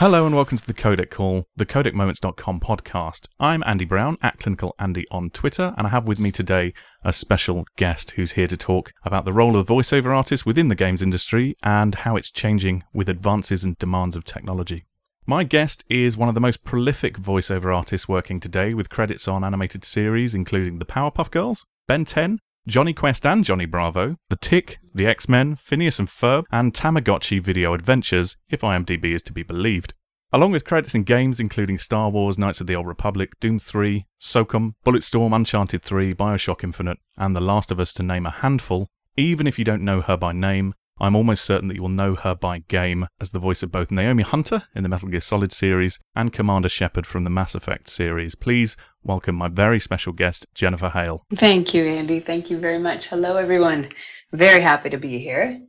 Hello and welcome to the Codec Call, the CodecMoments.com podcast. I'm Andy Brown at Clinical Andy on Twitter, and I have with me today a special guest who's here to talk about the role of the voiceover artist within the games industry and how it's changing with advances and demands of technology. My guest is one of the most prolific voiceover artists working today with credits on animated series including The Powerpuff Girls, Ben 10, Jonny Quest and Johnny Bravo, The Tick, The X Men, Phineas and Ferb, and Tamagotchi Video Adventures, if IMDb is to be believed. Along with credits in games including Star Wars, Knights of the Old Republic, Doom 3, SOCOM, Bulletstorm, Uncharted 3, Bioshock Infinite, and The Last of Us to name a handful, even if you don't know her by name, I'm almost certain that you will know her by game as the voice of both Naomi Hunter in the Metal Gear Solid series and Commander Shepard from the Mass Effect series. Please welcome my very special guest, Jennifer Hale. Thank you, Andy. Thank you very much. Hello, everyone. Very happy to be here.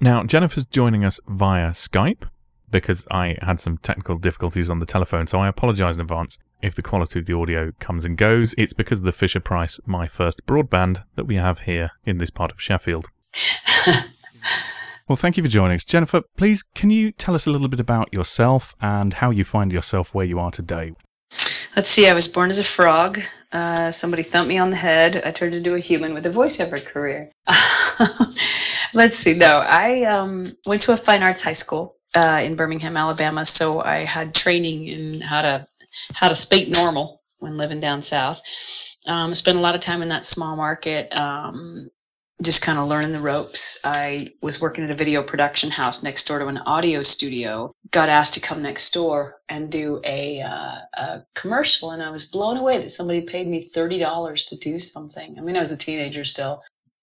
Now, Jennifer's joining us via Skype because I had some technical difficulties on the telephone, so I apologize in advance if the quality of the audio comes and goes. It's because of the Fisher Price My First broadband that we have here in this part of Sheffield. Well, thank you for joining us. Jennifer, please, can you tell us a little bit about yourself and how you find yourself where you are today? Let's see, I was born as a frog. Uh, somebody thumped me on the head. I turned into a human with a voiceover career. Let's see, no, I um, went to a fine arts high school uh, in Birmingham, Alabama, so I had training in how to how to speak normal when living down south. Um, spent a lot of time in that small market. Um, just kind of learning the ropes. I was working at a video production house next door to an audio studio. Got asked to come next door and do a, uh, a commercial, and I was blown away that somebody paid me thirty dollars to do something. I mean, I was a teenager still.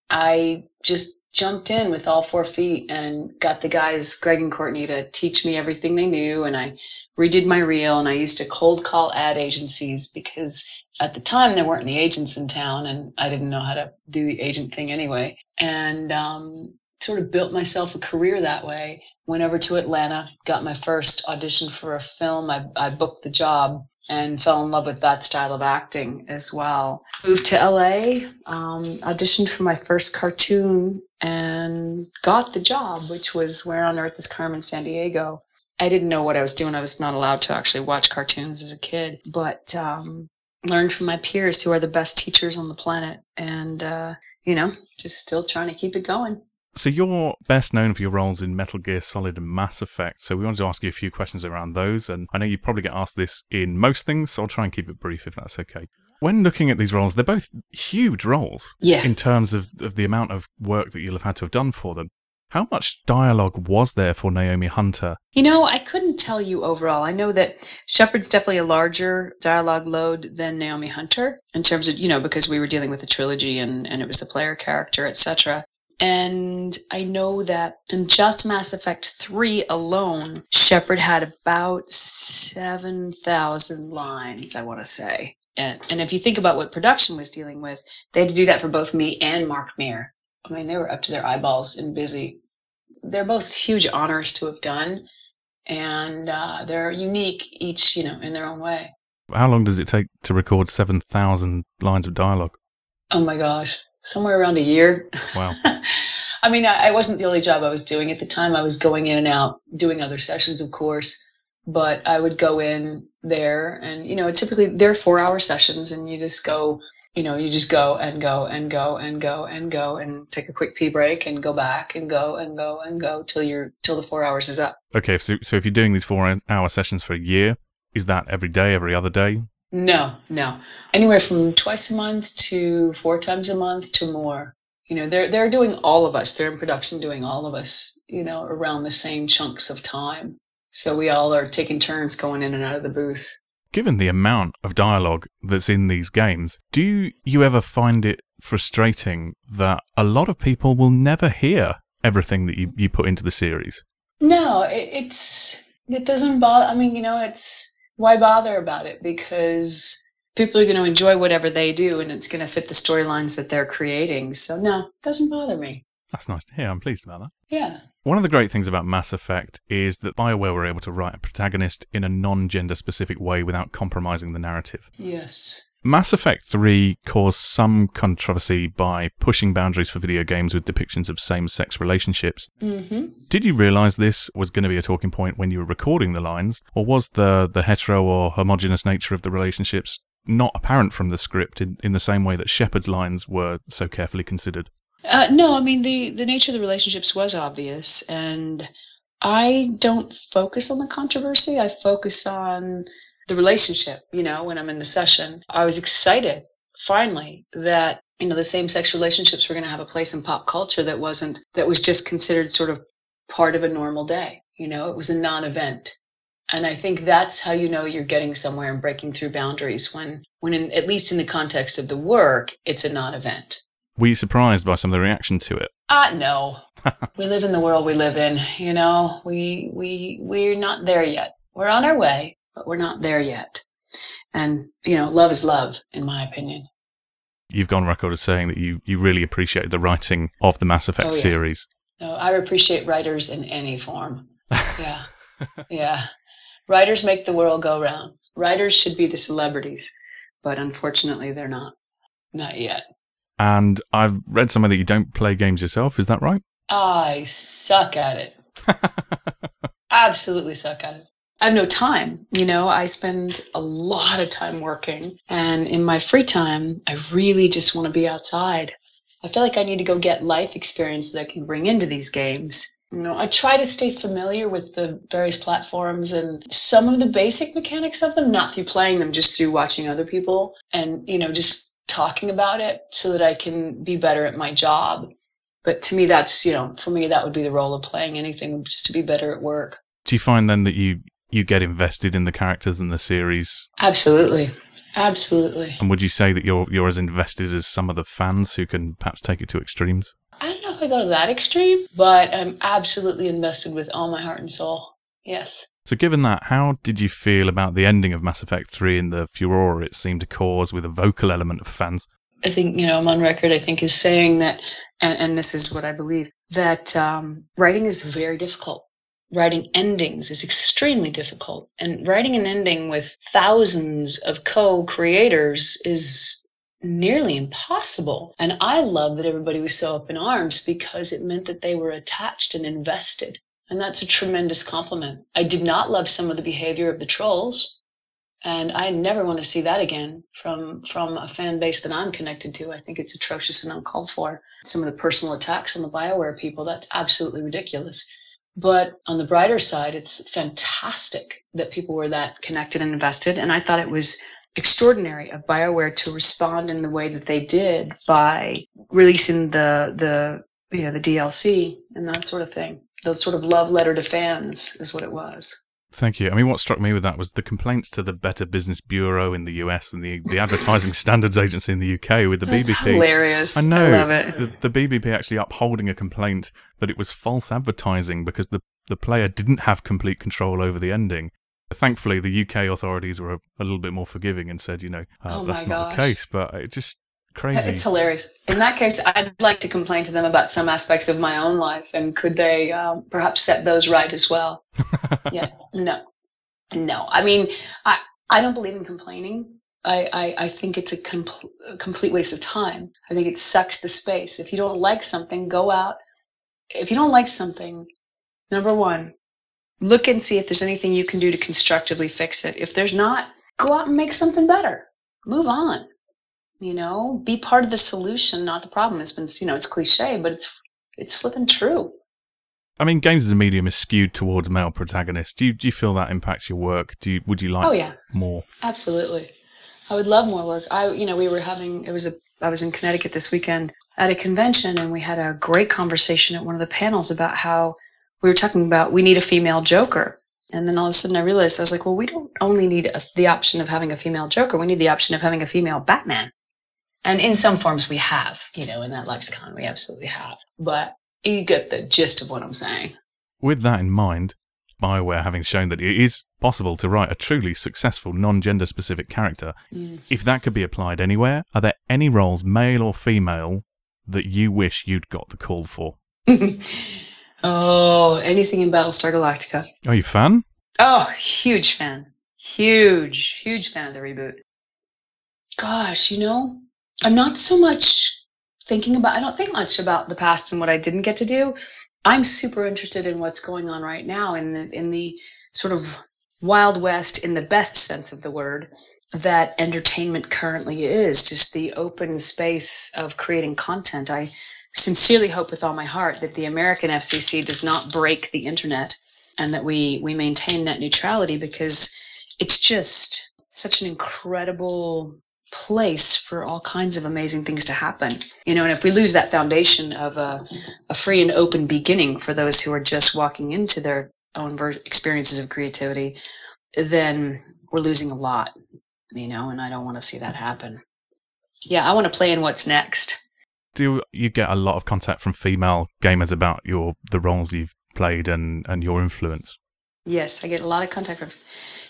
I just jumped in with all four feet and got the guys, Greg and Courtney, to teach me everything they knew, and I redid my reel, and I used to cold call ad agencies because at the time there weren't any agents in town and i didn't know how to do the agent thing anyway. And um, sort of built myself a career that way. Went over to atlanta got my first audition for a film. I, I booked the job and fell in love with that style of acting as well. Moved to la um, auditioned for my first cartoon and got the job which was where on earth is carmen sandiego I didn't know what I was doing. I was not allowed to actually watch cartoons as a kid, but um, learn from my peers who are the best teachers on the planet and uh, you know just still trying to keep it going so you're best known for your roles in Metal Gear Solid and Mass Effect. So we wanted to ask you a few questions around those, and I know you probably get asked this in most things, so I'll try and keep it brief if that's okay. When looking at these roles, they're both huge roles yeah. in terms of, of the amount of work that you'll have had to have done for them. How much dialogue was there for Naomi Hunter? You know, I couldn't tell you overall. I know that Shepard's definitely a larger dialogue load than Naomi Hunter in terms of, you know, because we were dealing with a trilogy and, and it was the player character, etc. And I know that in just Mass Effect 3 alone, Shepard had about 7,000 lines, I want to say. And, and if you think about what production was dealing with, they had to do that for both me and Mark Meer. I mean, they were up to their eyeballs and busy. They're both huge honors to have done, and uh, they're unique each, you know, in their own way. How long does it take to record 7,000 lines of dialogue? Oh my gosh, somewhere around a year. Wow. I mean, I, I wasn't the only job I was doing at the time. I was going in and out, doing other sessions, of course, but I would go in there and, you know, typically they're four hour sessions and you just go you know, you just go and go and go and go and go and take a quick pee break and go back and go and go and go till you're till the four hours is up. Okay, so so if you're doing these four hour sessions for a year, is that every day, every other day? No, no, anywhere from twice a month to four times a month to more. You know, they're they're doing all of us. They're in production doing all of us. You know, around the same chunks of time. So we all are taking turns going in and out of the booth. Given the amount of dialogue that's in these games, do you ever find it frustrating that a lot of people will never hear everything that you, you put into the series? No, it, it's it doesn't bother. I mean, you know, it's why bother about it because people are going to enjoy whatever they do, and it's going to fit the storylines that they're creating. So no, it doesn't bother me. That's nice to hear. I'm pleased about that. Yeah. One of the great things about Mass Effect is that BioWare were able to write a protagonist in a non gender specific way without compromising the narrative. Yes. Mass Effect 3 caused some controversy by pushing boundaries for video games with depictions of same sex relationships. Mm-hmm. Did you realize this was going to be a talking point when you were recording the lines, or was the the hetero or homogenous nature of the relationships not apparent from the script in, in the same way that Shepard's lines were so carefully considered? Uh, no, I mean the the nature of the relationships was obvious, and I don't focus on the controversy. I focus on the relationship. You know, when I'm in the session, I was excited finally that you know the same sex relationships were going to have a place in pop culture that wasn't that was just considered sort of part of a normal day. You know, it was a non-event. And I think that's how you know you're getting somewhere and breaking through boundaries when, when in, at least in the context of the work, it's a non-event. Were you surprised by some of the reaction to it? Uh no. we live in the world we live in, you know. We we we're not there yet. We're on our way, but we're not there yet. And, you know, love is love, in my opinion. You've gone record as saying that you, you really appreciate the writing of the Mass Effect Oh, yeah. series. No, I appreciate writers in any form. Yeah. yeah. Writers make the world go round. Writers should be the celebrities, but unfortunately they're not. Not yet. And I've read somewhere that you don't play games yourself. Is that right? I suck at it. Absolutely suck at it. I have no time. You know, I spend a lot of time working, and in my free time, I really just want to be outside. I feel like I need to go get life experience that I can bring into these games. You know, I try to stay familiar with the various platforms and some of the basic mechanics of them, not through playing them, just through watching other people and, you know, just talking about it so that I can be better at my job. But to me, that's, you know, for me, that would be the role of playing anything, just to be better at work. Do you find then that you, you get invested in the characters and the series? Absolutely. Absolutely. And would you say that you're you're as invested as some of the fans who can perhaps take it to extremes? I don't know if I go to that extreme, but I'm absolutely invested with all my heart and soul. Yes. So, given that, how did you feel about the ending of Mass Effect 3 and the furore it seemed to cause with a vocal element of fans? I think, you know, I'm on record, I think, is saying that, and, and this is what I believe, that um, writing is very difficult. Writing endings is extremely difficult. And writing an ending with thousands of co creators is nearly impossible. And I love that everybody was so up in arms because it meant that they were attached and invested. And that's a tremendous compliment. I did not love some of the behavior of the trolls and I never want to see that again from from a fan base that I'm connected to. I think it's atrocious and uncalled for. Some of the personal attacks on the Bioware people, that's absolutely ridiculous. But on the brighter side, it's fantastic that people were that connected and invested. And I thought it was extraordinary of BioWare to respond in the way that they did by releasing the the you know the DLC and that sort of thing. The sort of love letter to fans is what it was. Thank you. I mean, what struck me with that was the complaints to the Better Business Bureau in the US and the, the Advertising Standards Agency in the UK with the That's BBB. hilarious. I know. I love it. The, the BBB actually upholding a complaint that it was false advertising because the, the player didn't have complete control over the ending. Thankfully, the UK authorities were a, a little bit more forgiving and said, you know, uh, Oh that's not the case. But it just crazy. It's hilarious. In that case, I'd like to complain to them about some aspects of my own life, and could they um, perhaps set those right as well? yeah, no, no. I mean, I I don't believe in complaining. I I, I think it's a, compl- a complete waste of time. I think it sucks the space. If you don't like something, go out. If you don't like something, number one, look and see if there's anything you can do to constructively fix it. If there's not, go out and make something better. Move on you know be part of the solution not the problem. It's been you know it's cliche but it's it's flipping true. I mean, games as a medium is skewed towards male protagonists. Do you, do you feel that impacts your work? Do you, would you like oh yeah. more? absolutely. I would love more work. I you know we were having it was a i was in connecticut this weekend at a convention and we had a great conversation at one of the panels about how we were talking about we need a female joker. And then all of a sudden i realized i was like well we don't only need a, the option of having a female joker. We need the option of having a female batman and in some forms we have you know in that lexicon we absolutely have but you get the gist of what i'm saying With that in mind, Bioware having shown that it is possible to write a truly successful non gender specific character, Mm. if that could be applied anywhere, are there any roles, male or female, that you wish you'd got the call for? oh, anything in Battlestar Galactica. Are you a fan? Oh, huge fan. Huge, huge fan of the reboot. Gosh, you know, I'm not so much thinking about, I don't think much about the past and what I didn't get to do. I'm super interested in what's going on right now in the in the sort of wild west in the best sense of the word that entertainment currently is just the open space of creating content i sincerely hope with all my heart that the american fcc does not break the internet and that we we maintain net neutrality because it's just such an incredible place for all kinds of amazing things to happen. You know, and if we lose that foundation of a, a free and open beginning for those who are just walking into their own ver- experiences of creativity, then we're losing a lot, you know, and I don't want to see that happen. Yeah, I want to play in what's next. Do you get a lot of contact from female gamers about your the roles you've played and, and your influence? Yes, I get a lot of contact from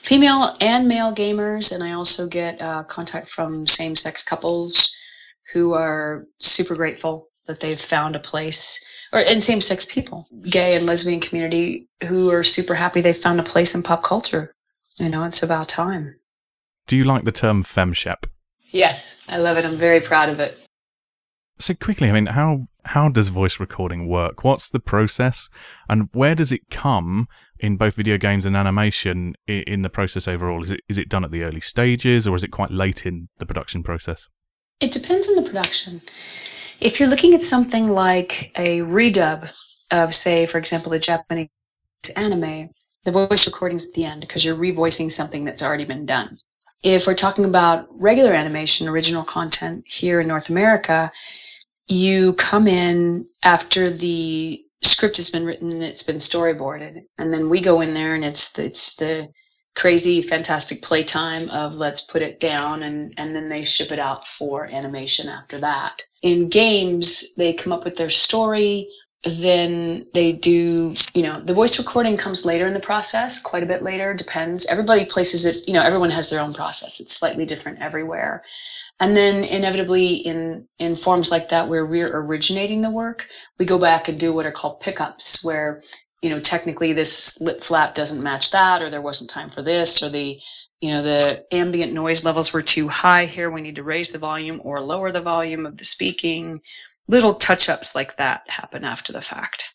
female and male gamers, and I also get uh, contact from same sex couples who are super grateful that they've found a place, or and same sex people, gay and lesbian community who are super happy they've found a place in pop culture. You know, it's about time. Do you like the term femshep? Yes, I love it. I'm very proud of it. So quickly, I mean, how how does voice recording work? What's the process, and where does it come in both video games and animation in the process overall? Is it is it done at the early stages, or is it quite late in the production process? It depends on the production. If you're looking at something like a redub of, say, for example, a Japanese anime, the voice recording's at the end because you're revoicing something that's already been done. If we're talking about regular animation, original content here in North America, you come in after the script has been written and it's been storyboarded. And then we go in there and it's the, it's the crazy fantastic playtime of let's put it down and and then they ship it out for animation after that. In games they come up with their story then they do you know the voice recording comes later in the process quite a bit later depends. Everybody places it you know everyone has their own process. It's slightly different everywhere and then inevitably in in forms like that where we're originating the work we go back and do what are called pickups where you know technically this lip flap doesn't match that or there wasn't time for this or the you know the ambient noise levels were too high here. We need to raise the volume or lower the volume of the speaking. Little touch ups like that happen after the fact.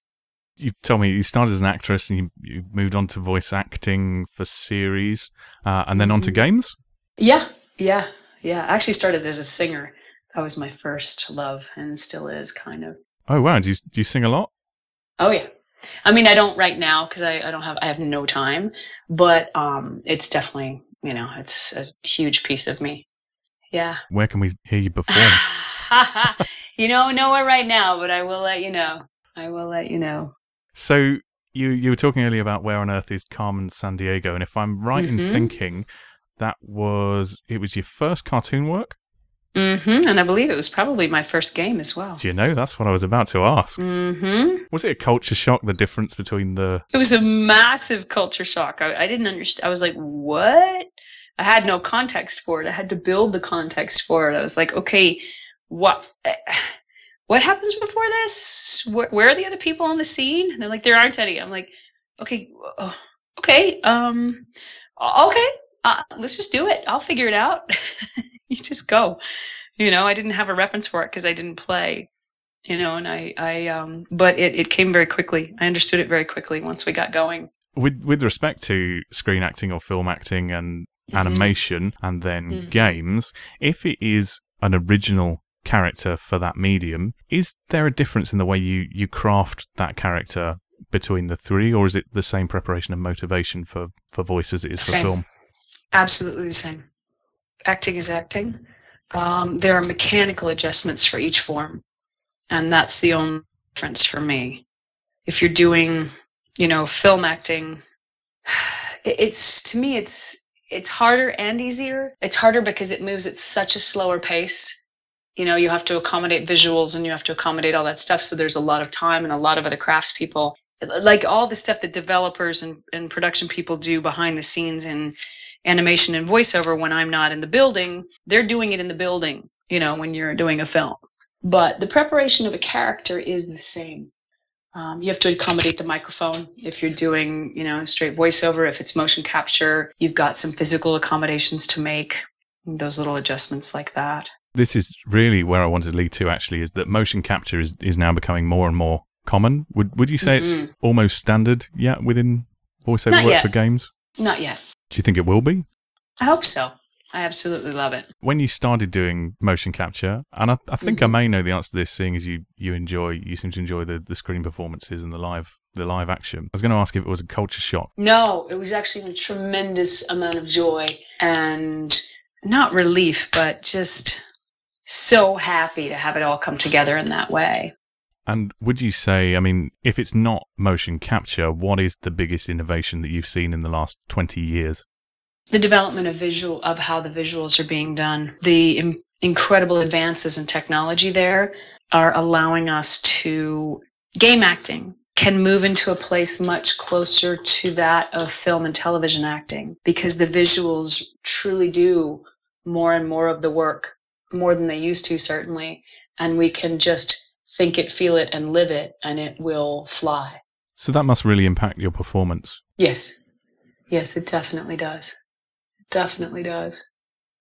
You told me you started as an actress and you, you moved on to voice acting for series uh, and then on to mm-hmm. games? Yeah yeah yeah, I actually started as a singer. That was my first love and still is kind of. Oh wow, do you do you sing a lot? Oh yeah. I mean, I don't right now because I, I don't have I have no time, but um, it's definitely you know it's a huge piece of me. Yeah. Where can we hear you perform? you know, nowhere right now, but I will let you know. I will let you know. So you you were talking earlier about where on earth is Carmen Sandiego, and if I'm right mm-hmm. in thinking, that was it was your first cartoon work Mm-hmm. And I believe it was probably my first game as well. Do you know? That's what I was about to ask. Mm-hmm. Was it a culture shock, the difference between the. It was a massive culture shock. I, I didn't understand. I was like, what? I had no context for it. I had to build the context for it. I was like, okay, what. What happens before this? Where, where are the other people on the scene? And they're like, there aren't any. I'm like, okay, oh, okay, um, okay, uh, let's just do it. I'll figure it out. you just go. You know, I didn't have a reference for it because I didn't play. You know, and I, I, um, but it, it came very quickly. I understood it very quickly once we got going. With with respect to screen acting or film acting and mm-hmm. animation, and then mm-hmm. games, if it is an original character for that medium, is there a difference in the way you you craft that character between the three, or is it the same preparation and motivation for for voice as it is for same. film? Absolutely the same. Acting is acting. Um, there are mechanical adjustments for each form, and that's the only difference for me. If you're doing, you know, film acting, it's to me it's it's harder and easier. It's harder because it moves at such a slower pace. You know, you have to accommodate visuals and you have to accommodate all that stuff. So there's a lot of time and a lot of other craftspeople, like all the stuff that developers and, and production people do behind the scenes in animation and voiceover when I'm not in the building. They're doing it in the building, you know, when you're doing a film. But the preparation of a character is the same. Um, you have to accommodate the microphone if you're doing, you know, straight voiceover. If it's motion capture, you've got some physical accommodations to make, those little adjustments like that. This is really where I wanted to lead to. Actually, is that motion capture is is now becoming more and more common? Would Would you say it's Mhm. almost standard yet within voiceover Not work yet. for games? Not yet. Do you think it will be? I hope so. I absolutely love it. When you started doing motion capture, and I, I think I Mhm. may know the answer to this, seeing as you, you enjoy, you seem to enjoy the, the screen performances and the live the live action. I was going to ask if it was a culture shock. No, it was actually a tremendous amount of joy and not relief, but just so happy to have it all come together in that way. And would you say, I mean, if it's not motion capture, what is the biggest innovation that you've seen in the last 20 years? The development of visual of how the visuals are being done, the Im- incredible advances in technology there are allowing us to game acting can move into a place much closer to that of film and television acting because the visuals truly do more and more of the work more than they used to certainly and we can just think it feel it and live it and it will fly. So that must really impact your performance. yes. Yes it definitely does. It definitely does.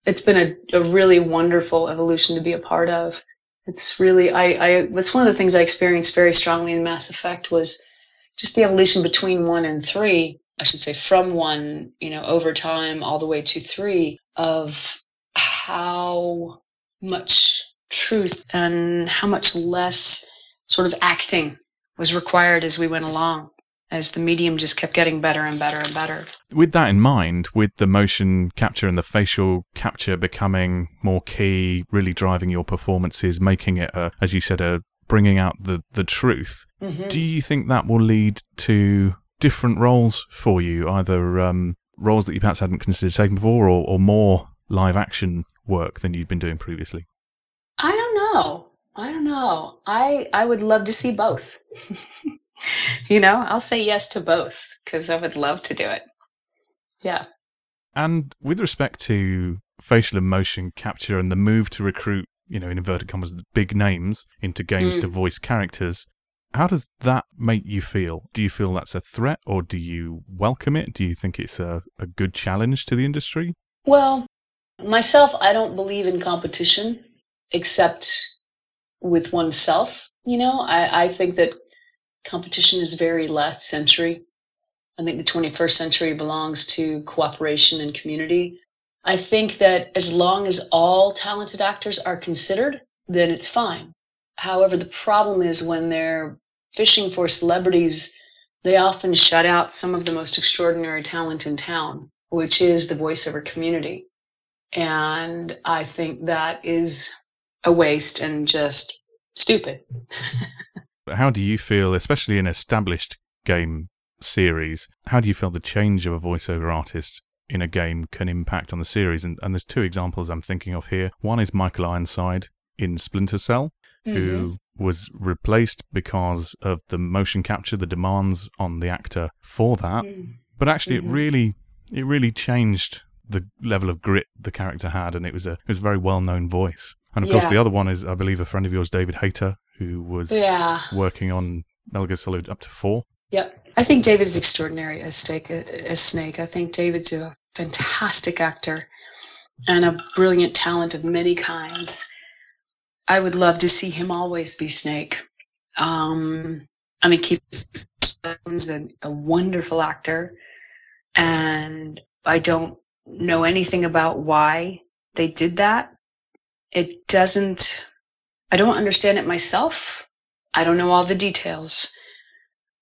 It's been a, a really wonderful evolution to be a part of. It's really I, I it's one of the things i experienced very strongly in mass effect was just the evolution between one and three i should say from one you know over time all the way to three of how much truth and how much less sort of acting was required as we went along as the medium just kept getting better and better and better With that in mind, with the motion capture and the facial capture becoming more key, really driving your performances, making it, a, as you said, a bringing out the, the truth, Mhm. do you think that will lead to different roles for you, either um, roles that you perhaps hadn't considered taking before or, or more live action work than you'd been doing previously? I don't know. I don't know. I I would love to see both. you know, I'll say yes to both because I would love to do it. Yeah. And with respect to facial and motion capture and the move to recruit, you know, in inverted commas, big names into games Mm. to voice characters, how does that make you feel? Do you feel that's a threat or do you welcome it? Do you think it's a, a good challenge to the industry? Well, myself, I don't believe in competition except with oneself. You know, I, I think that competition is very last century. I think the 21st century belongs to cooperation and community. I think that as long as all talented actors are considered, then it's fine. However, the problem is when they're fishing for celebrities, they often shut out some of the most extraordinary talent in town, which is the voiceover community. And I think that is a waste and just stupid. But how do you feel, especially in established game series, how do you feel the change of a voiceover artist in a game can impact on the series? And, and there's two examples I'm thinking of here. One is Michael Ironside in Splinter Cell, Mm-hmm. who was replaced because of the motion capture, the demands on the actor for that. Mm. But actually, Mhm. it really, it really changed the level of grit the character had, and it was a, it was a very well known voice. And of course, the other one is, I believe, a friend of yours, David Hayter, who was Yeah. working on Metal Gear Solid up to four. Yep. I think David is extraordinary as Snake. As Snake, I think David's a fantastic actor and a brilliant talent of many kinds. I would love to see him always be Snake. Um, I mean, Keith Jones a, a wonderful actor, and I don't know anything about why they did that. It doesn't. I don't understand it myself. I don't know all the details.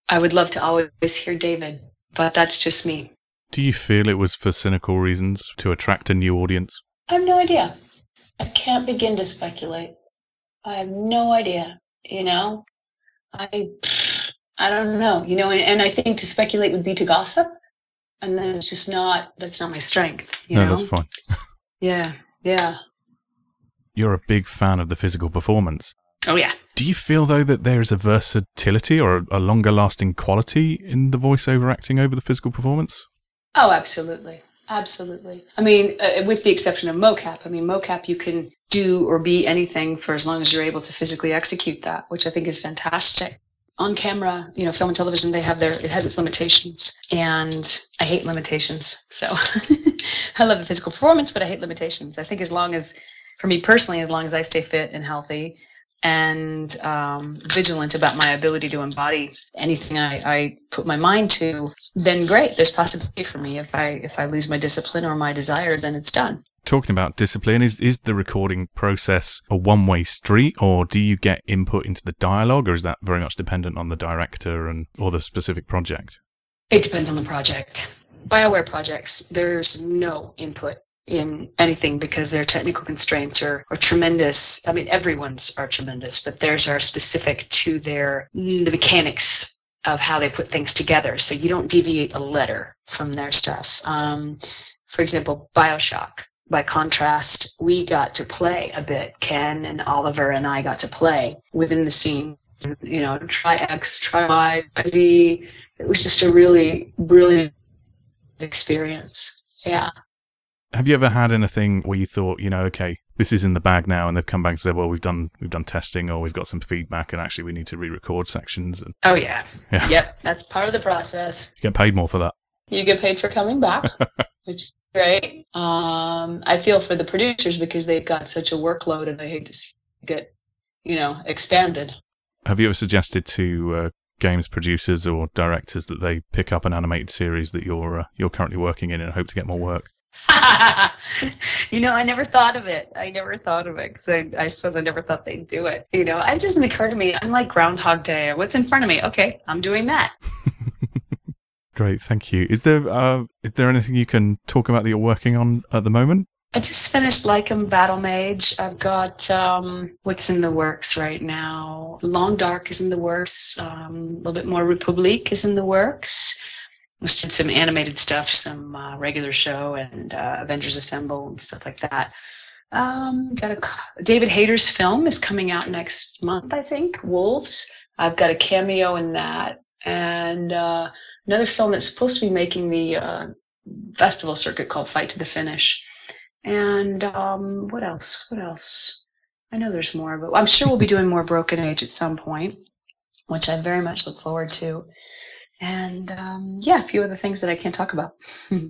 I would love to always hear David, but that's just me. Do you feel it was for cynical reasons to attract a new audience? I have no idea. I can't begin to speculate. I have no idea. You know, I I don't know. You know, and, and I think to speculate would be to gossip, and then it's just not. That's not my strength. You no, know? that's fine. Yeah, yeah. You're a big fan of the physical performance. Oh yeah. Do you feel though that there is a versatility or a, longer lasting quality in the voiceover acting over the physical performance? Oh, absolutely. Absolutely. I mean, uh, with the exception of mocap. I mean, mocap, you can do or be anything for as long as you're able to physically execute that, which I think is fantastic. On camera, you know, film and television, they have their, it has its limitations. And I hate limitations. So I love the physical performance, but I hate limitations. I think as long as, for me personally, as long as I stay fit and healthy, and um, vigilant about my ability to embody anything I, I put my mind to, then great. There's possibility for me. If I if I lose my discipline or my desire, then it's done. Talking about discipline, is is the recording process a one way street, or do you get input into the dialogue, or is that very much dependent on the director and or the specific project? It depends on the project. Bioware projects, there's no input in anything because their technical constraints are, are tremendous. I mean, everyone's are tremendous, but theirs are specific to their the mechanics of how they put things together. So you don't deviate a letter from their stuff. Um, for example, Bioshock. By contrast, we got to play a bit. Ken and Oliver and I got to play within the scene. You know, try X, try Y, Z. It was just a really brilliant experience. Yeah. Have you ever had anything where you thought, you know, okay, this is in the bag now, and they've come back and said, well, we've done we've done testing, or we've got some feedback, and actually we need to re-record sections. And Oh yeah. Yeah. Yep. That's part of the process. you get paid more for that. You get paid for coming back, which is great. Um, I feel for the producers because they've got such a workload, and I hate to see get, you know, expanded. Have you ever suggested to uh, games producers or directors that they pick up an animated series that you're uh, you're currently working in and hope to get more work? you know, I never thought of it. I never thought of it because I, I suppose I never thought they'd do it. You know, it doesn't occur to me. I'm like Groundhog Day. What's in front of me? Okay, I'm doing that. Great, thank you. Is there uh, is there anything you can talk about that you're working on at the moment? I just finished Lichdom Battle Mage. I've got um, what's in the works right now. Long Dark is in the works. Um, a little bit more Republique is in the works. Did some animated stuff, some uh, regular show, and uh, Avengers Assemble and stuff like that. Um, got a David Hayter's film is coming out next month, I think. Wolves. I've got a cameo in that, and uh, another film that's supposed to be making the uh, festival circuit called Fight to the Finish. And um, what else? What else? I know there's more, but I'm sure we'll be doing more Broken Age at some point, which I very much look forward to. And um, yeah, a few other things that I can't talk about.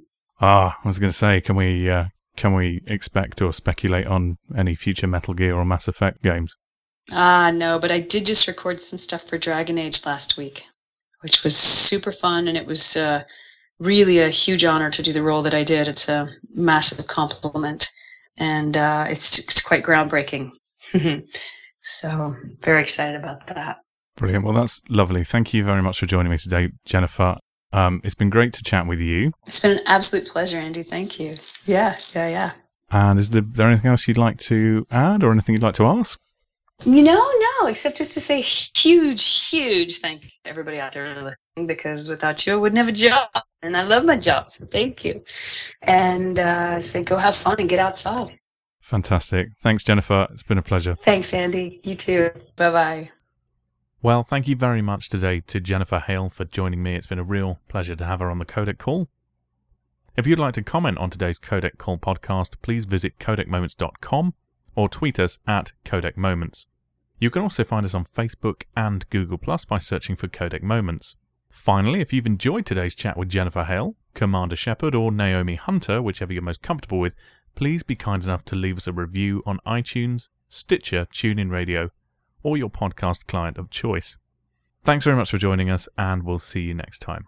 Ah, I was going to say, can we uh, can we expect or speculate on any future Metal Gear or Mass Effect games? Ah, no, but I did just record some stuff for Dragon Age last week, which was super fun, and it was uh, really a huge honor to do the role that I did. It's a massive compliment, and uh, it's it's quite groundbreaking. so very excited about that. Brilliant. Well, that's lovely. Thank you very much for joining me today, Jennifer. Um, it's been great to chat with you. It's been an absolute pleasure, Andy. Thank you. Yeah, yeah, yeah. And is there, there anything else you'd like to add or anything you'd like to ask? You know, no, except just to say huge, huge thank you to everybody out there listening because without you, I wouldn't have a job. And I love my job, so thank you. And uh, say go have fun and get outside. Fantastic. Thanks, Jennifer. It's been a pleasure. Thanks, Andy. You too. Bye bye. Well, thank you very much today to Jennifer Hale for joining me. It's been a real pleasure to have her on the Codec Call. If you'd like to comment on today's Codec Call podcast, please visit codecmoments.com or tweet us at Codec Moments. You can also find us on Facebook and Google Plus by searching for Codec Moments. Finally, if you've enjoyed today's chat with Jennifer Hale, Commander Shepard, or Naomi Hunter, whichever you're most comfortable with, please be kind enough to leave us a review on iTunes, Stitcher, TuneIn Radio, or your podcast client of choice. Thanks very much for joining us, and we'll see you next time.